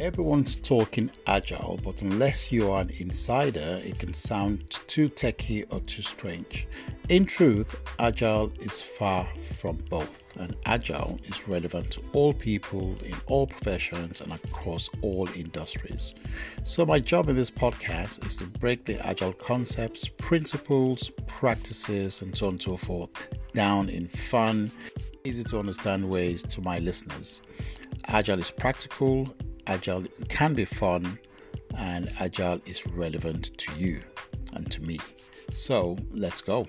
Everyone's talking agile, but unless you are an insider, it can sound too techy or too strange. In truth, agile is far from both, and agile is relevant to all people in all professions and across all industries. So, my job in this podcast is to break the agile concepts, principles, practices, and so on and so forth down in fun, easy to understand ways to my listeners. Agile is practical agile can be fun and agile is relevant to you and to me. So let's go.